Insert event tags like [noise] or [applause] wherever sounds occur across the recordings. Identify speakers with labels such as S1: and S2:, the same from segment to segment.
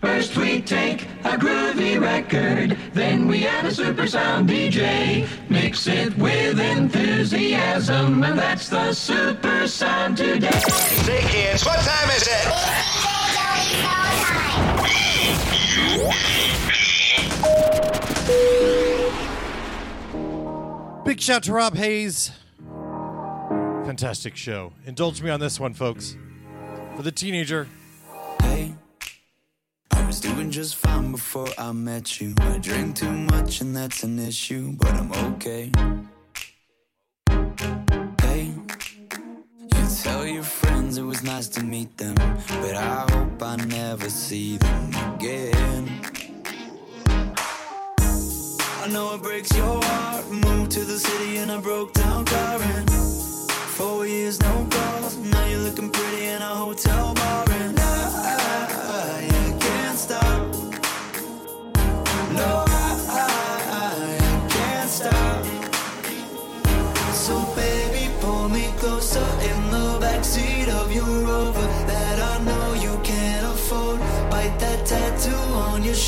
S1: First we take a groovy record, then we add a super sound DJ. Mix it with enthusiasm, and that's the super sound today.
S2: Say kids, what time is it?
S3: Big shout to Rob Hayes. Fantastic show. Indulge me on this one, folks. For the teenager.
S4: I was doing just fine before I met you. I drink too much and that's an issue, but I'm okay. Hey, you tell your friends it was nice to meet them, but I hope I never see them again. I know it breaks your heart. Moved to the city in a broke down and four years no calls. Now you're looking pretty in a hotel bar and I, I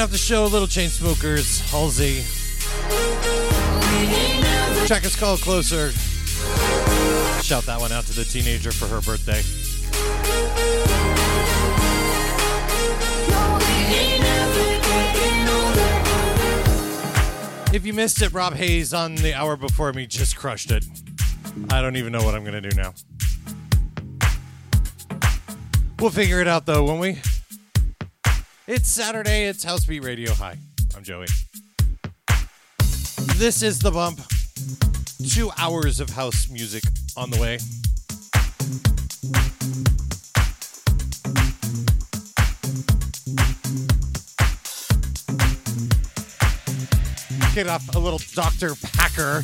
S3: Kicking off the show, Little Chainsmokers, Halsey. Track is called Closer. Shout that one out to the teenager for her birthday. If you missed it, Rob Hayes on the hour before me just crushed it. I don't even know what I'm going to do now. We'll figure it out though, won't we? It's Saturday, it's House Beat Radio. Hi, I'm Joey. This is The Bump. Two hours of house music on the way. Get up a little Dr. Packer.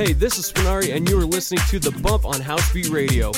S5: Hey, this is Spinari, and you are listening to The Bump on
S3: House Beat Radio.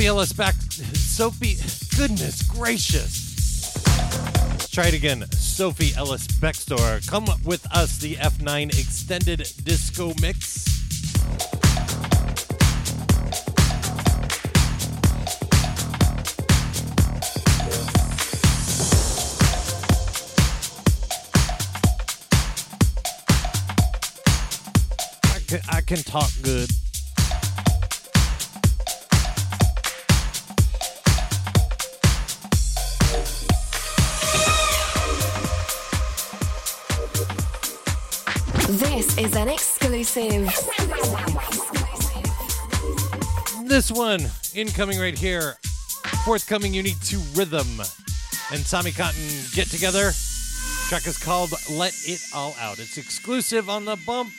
S3: Sophie Ellis back. Sophie, goodness gracious. Let's try it again. Sophie Ellis Bextor. Come with us, the F9 extended disco mix. I can, I can talk good.
S6: This
S3: one, incoming right here. Forthcoming Unique to Rhythm and Tommy Cotton get together. Track is called Let It All Out. It's exclusive on the bump.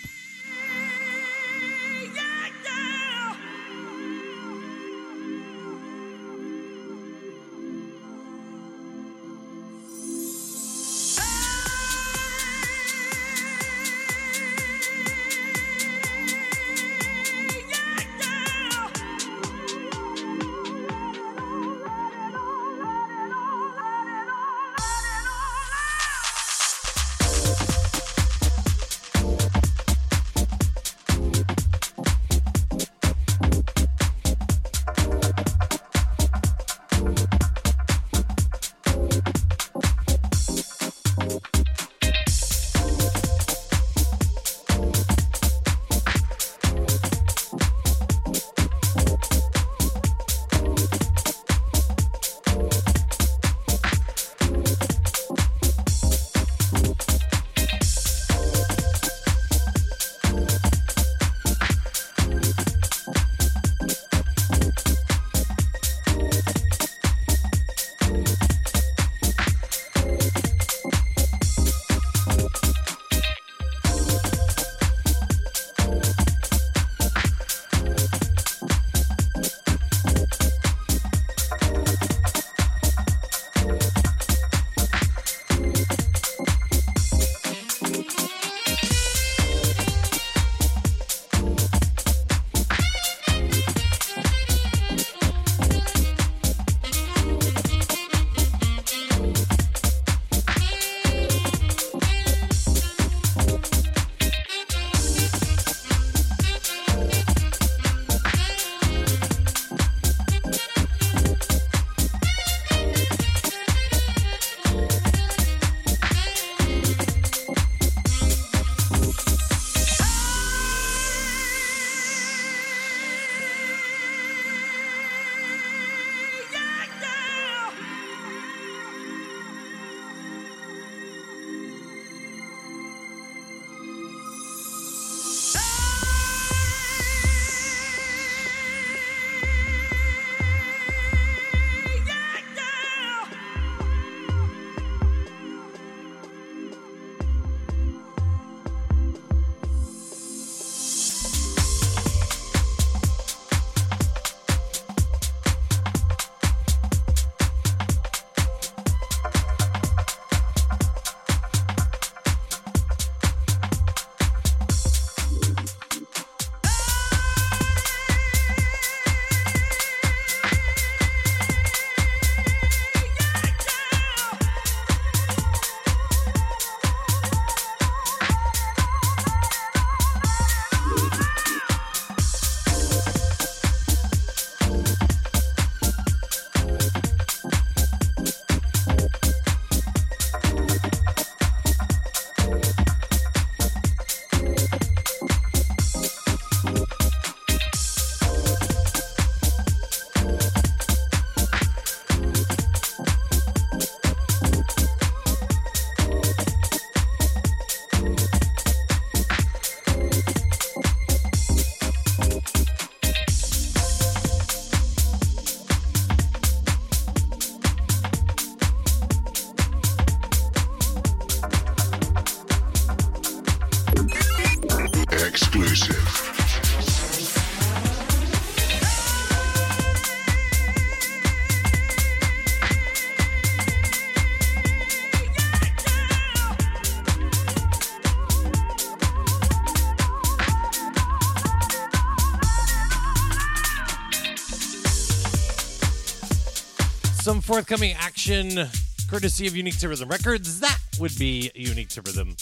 S7: forthcoming action courtesy of Unique to Rhythm Records. That would be Unique to Rhythm.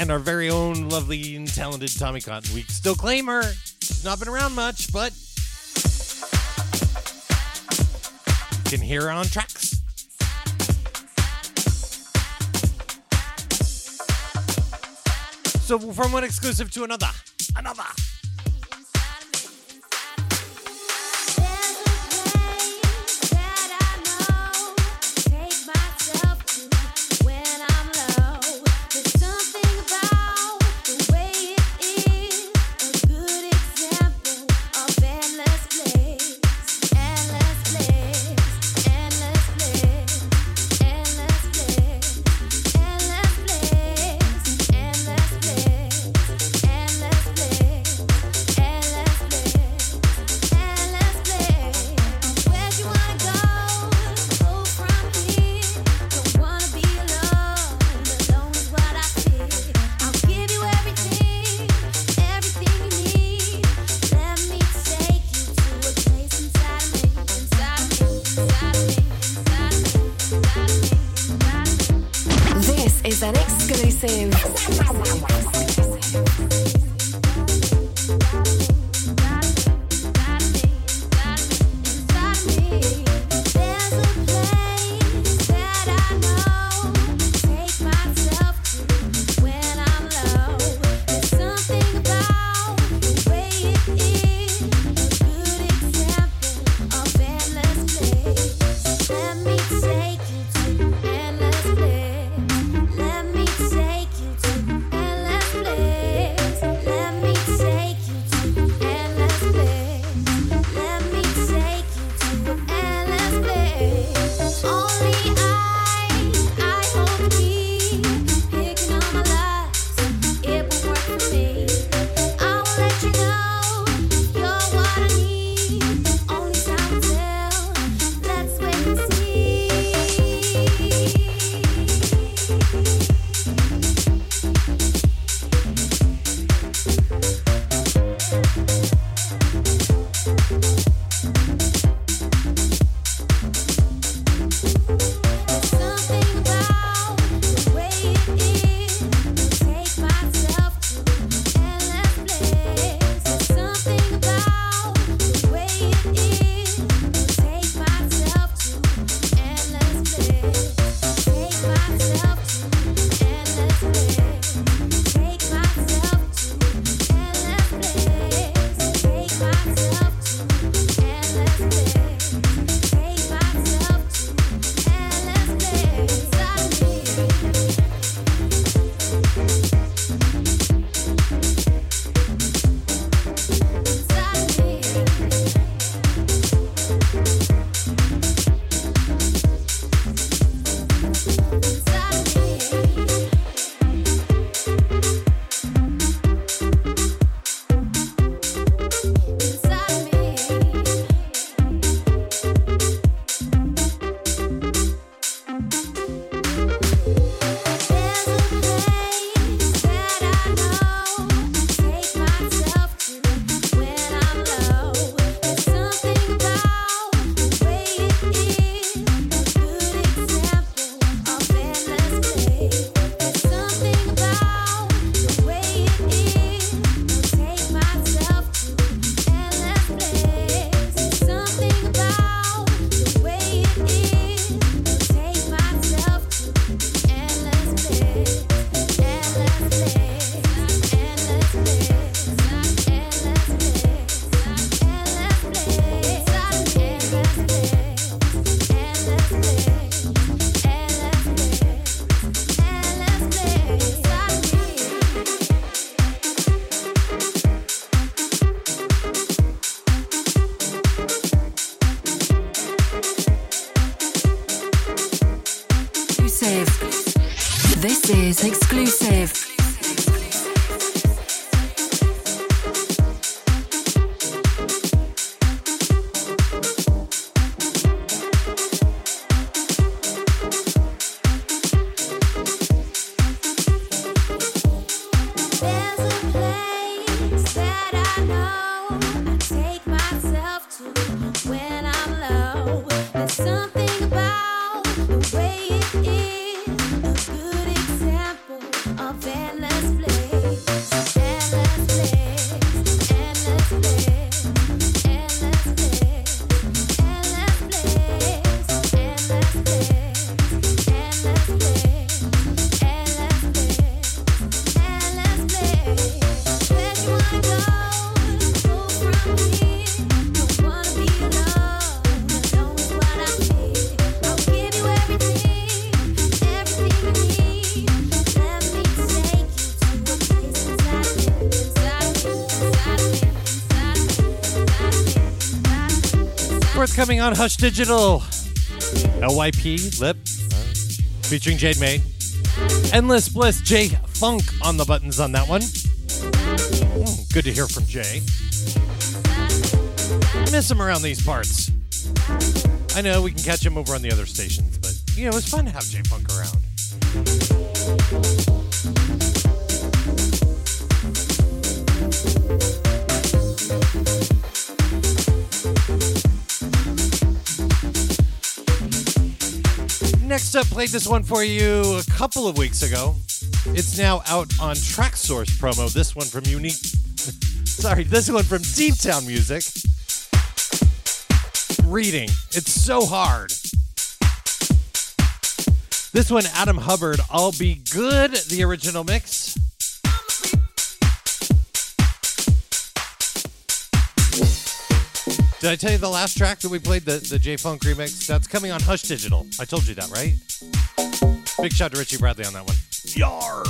S7: And our very own lovely and talented Tommy Cotton We Still claim her. She's not been around much, but you can hear her on tracks. So, from one exclusive to another.
S3: Coming on Hush Digital. LYP, Lip, featuring Jade May. Endless Bliss, Jay Funk on the buttons on that one. Mm, good to hear from Jay. Miss him around these parts. I know we can catch him over on the other stations, but you know, it was fun to have Jay Funk played this one for you a couple of weeks ago. It's now out on Traxsource promo. This one from Unique. [laughs] Sorry, this one from Deep Town Music. Reading. It's so hard. This one, Adam Hubbard, I'll Be Good, the original mix. Did I tell you the last track that we played, the, the J Funk remix? That's coming on Hush Digital. I told you that, right? Big shout to Richie Bradley on that one. Yar!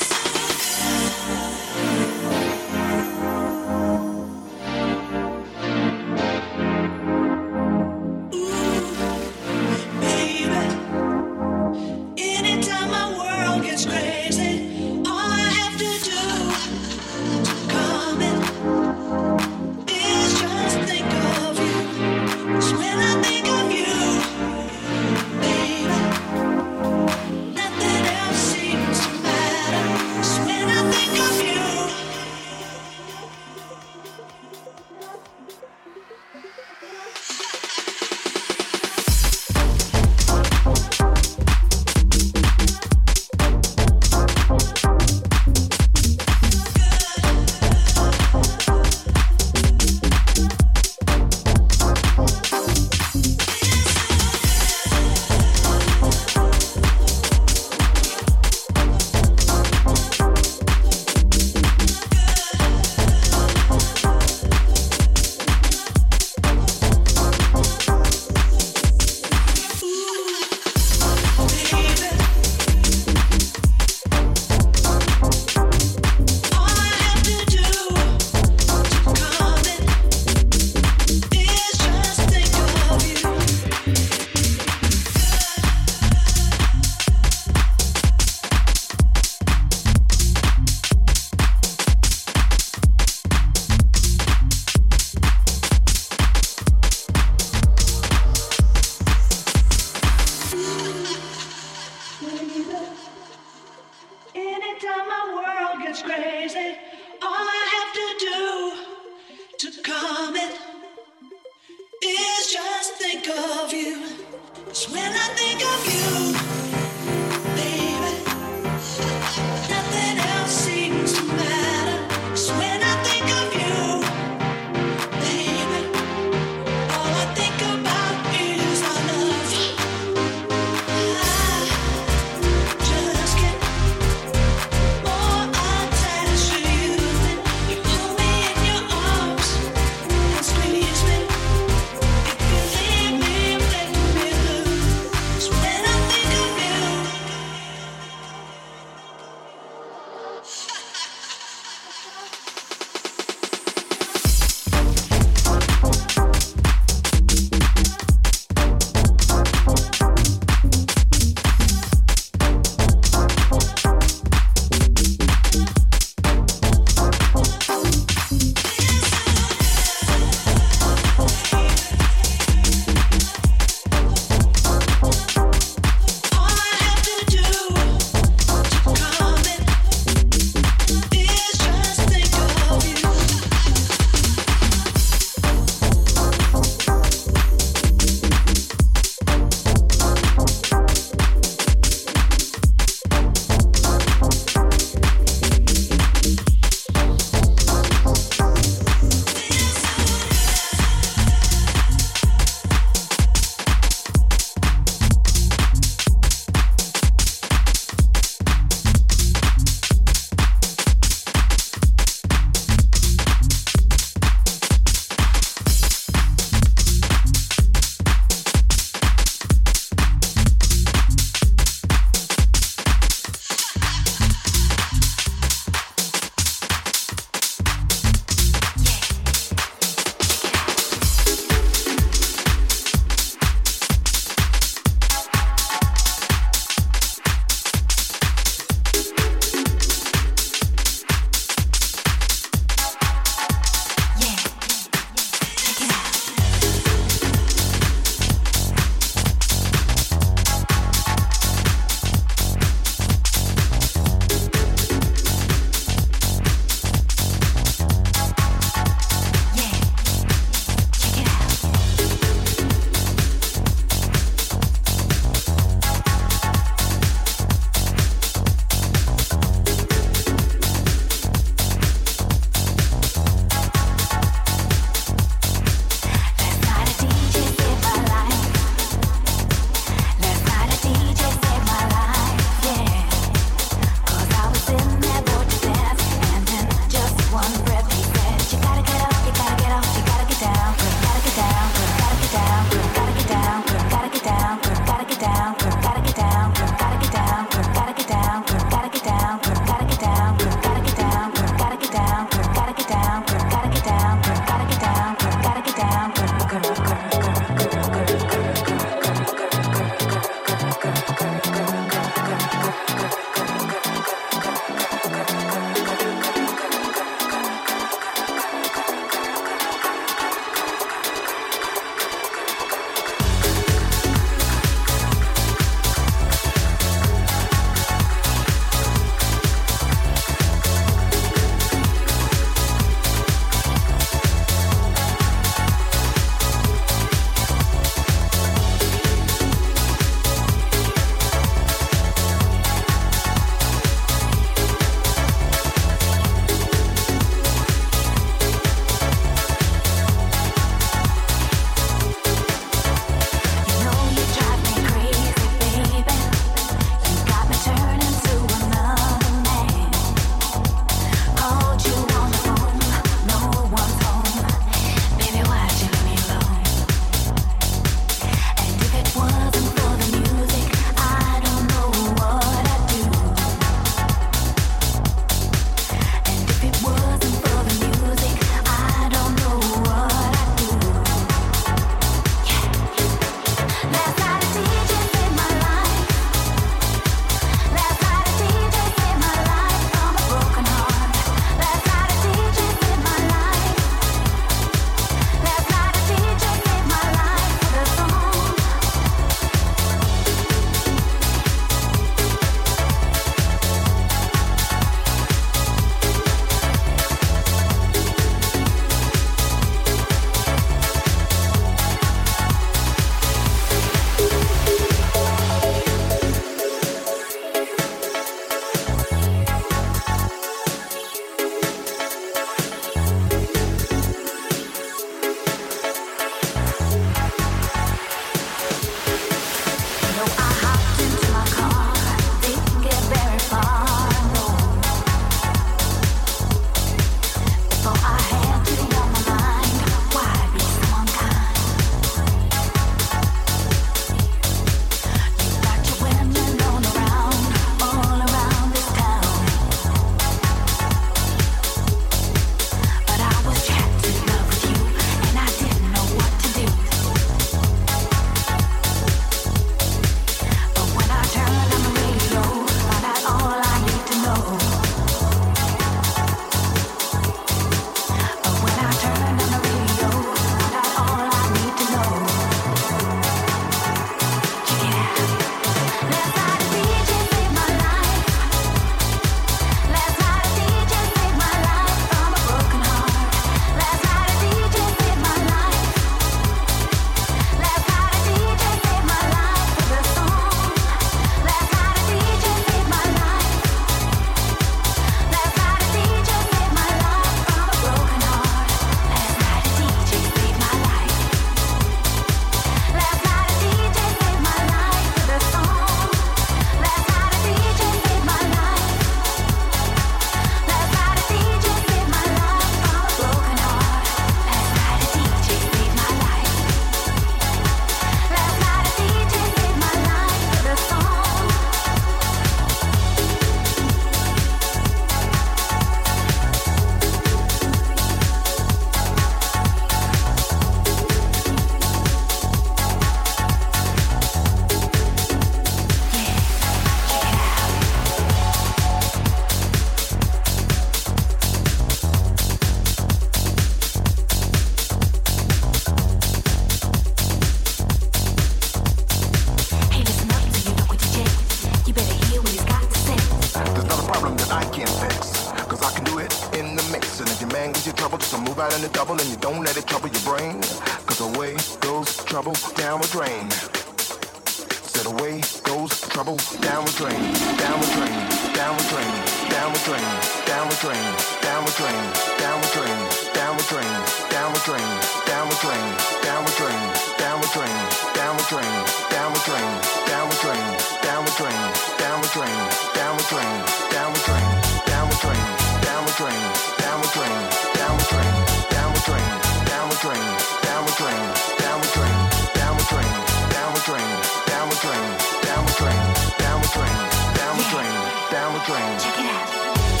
S8: Down
S9: the
S10: drain. Check it out.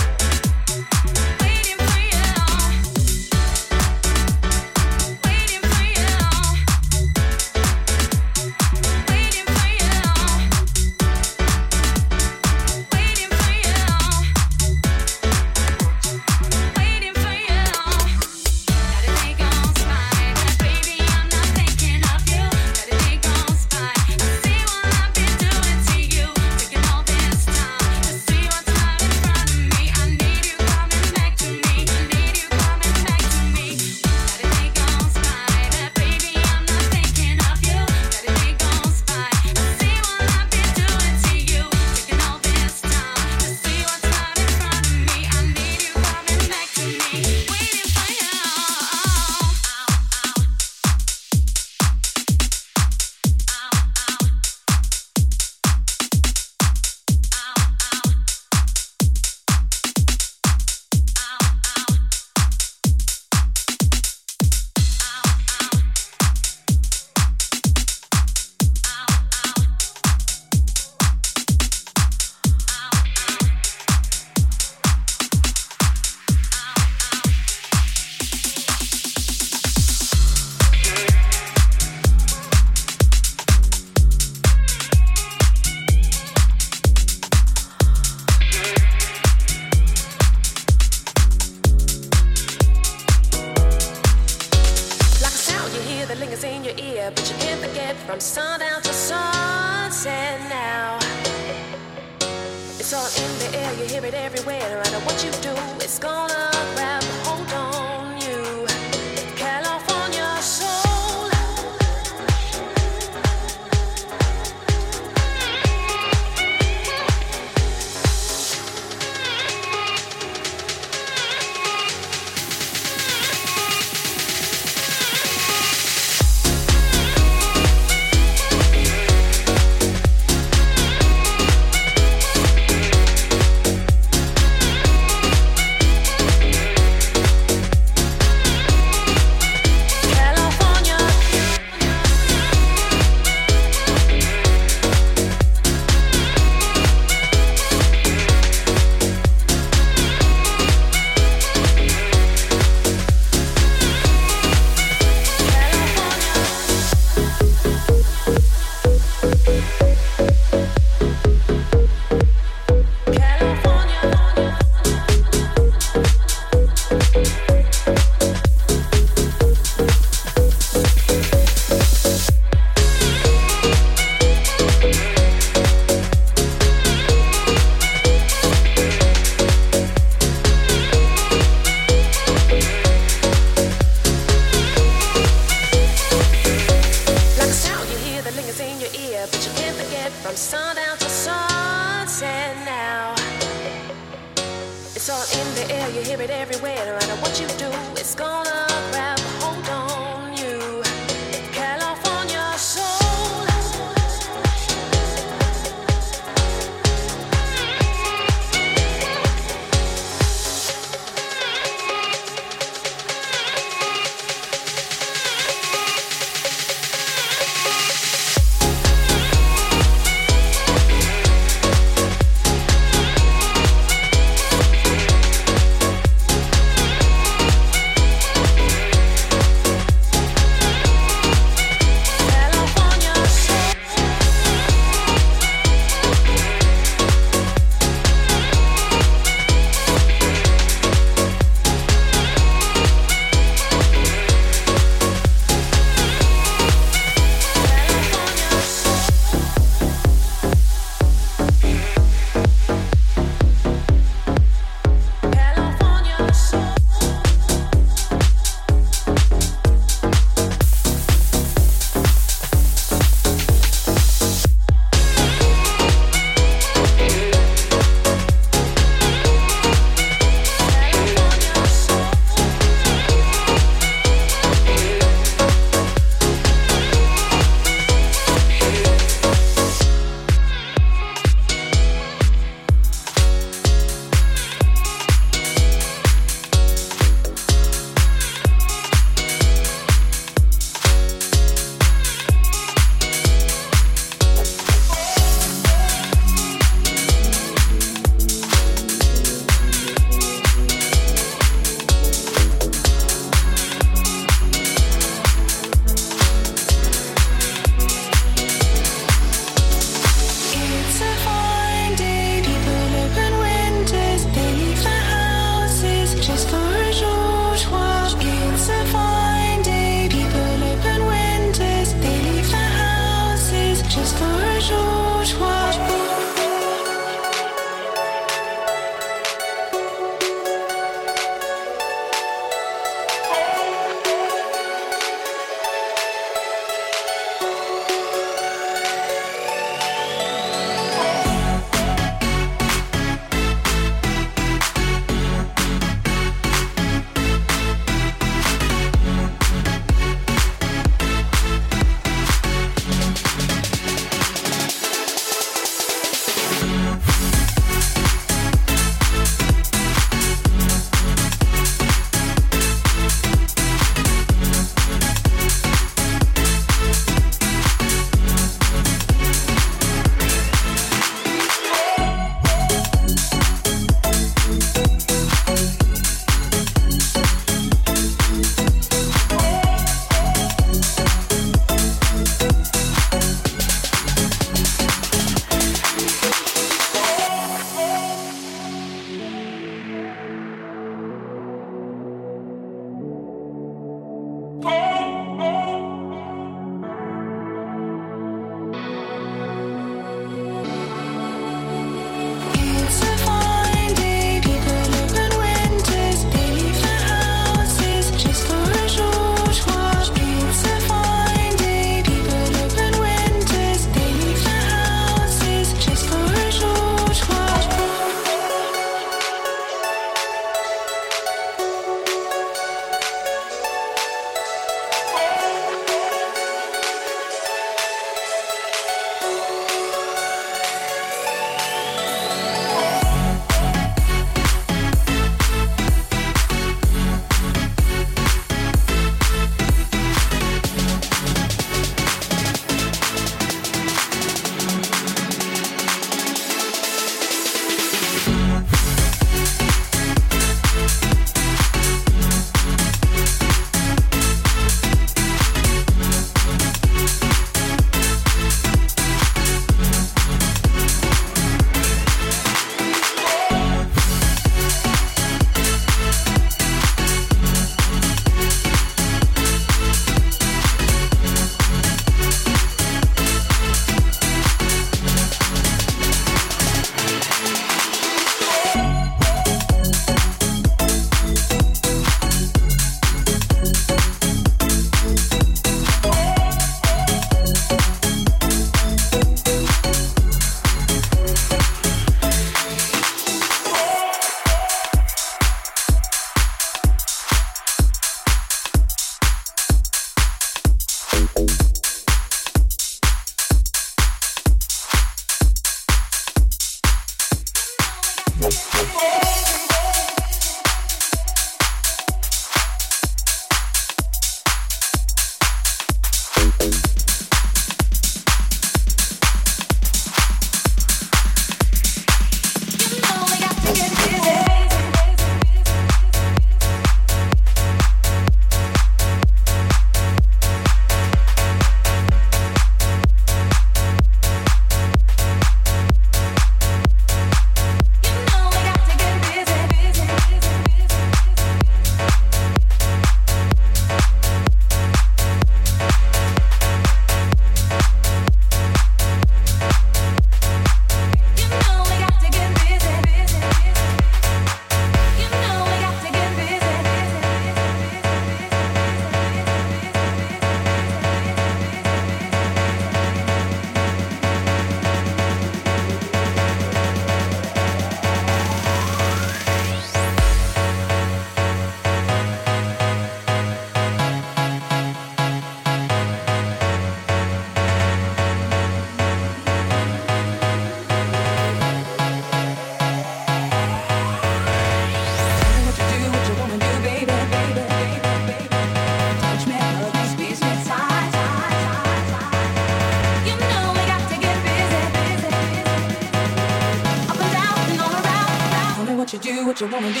S11: What you
S4: do,
S12: what you
S13: wanna do,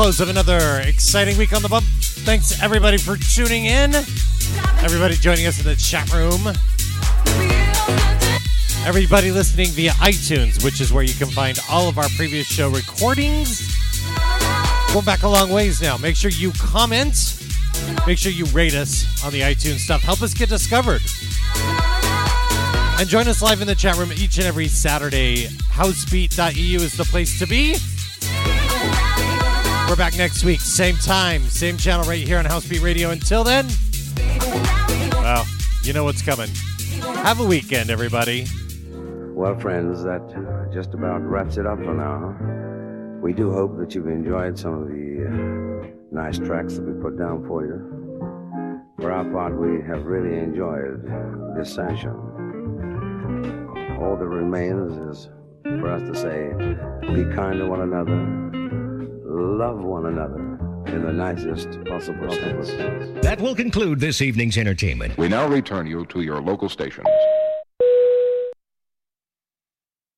S3: close of another exciting week on the bump. Thanks everybody for tuning in. Everybody joining us in the chat room. Everybody listening via iTunes, which is where you can find all of our previous show recordings. Going back a long ways now. Make sure you comment. Make sure you rate us on the iTunes stuff. Help us get discovered. And join us live in the chat room each and every Saturday. Housebeat.eu is the place to be. We're back next week, same time, same channel right here on Housebeat Radio. Until then, well, you know what's coming. Have a weekend, everybody.
S14: Well, friends, that just about wraps it up for now. We do hope that you've enjoyed some of the uh, nice tracks that we put down for you. For our part, we have really enjoyed this session. All that remains is for us to say, be kind to one another, love one another in the nicest possible sense.
S15: That will conclude this evening's entertainment.
S16: We now return you to your local stations.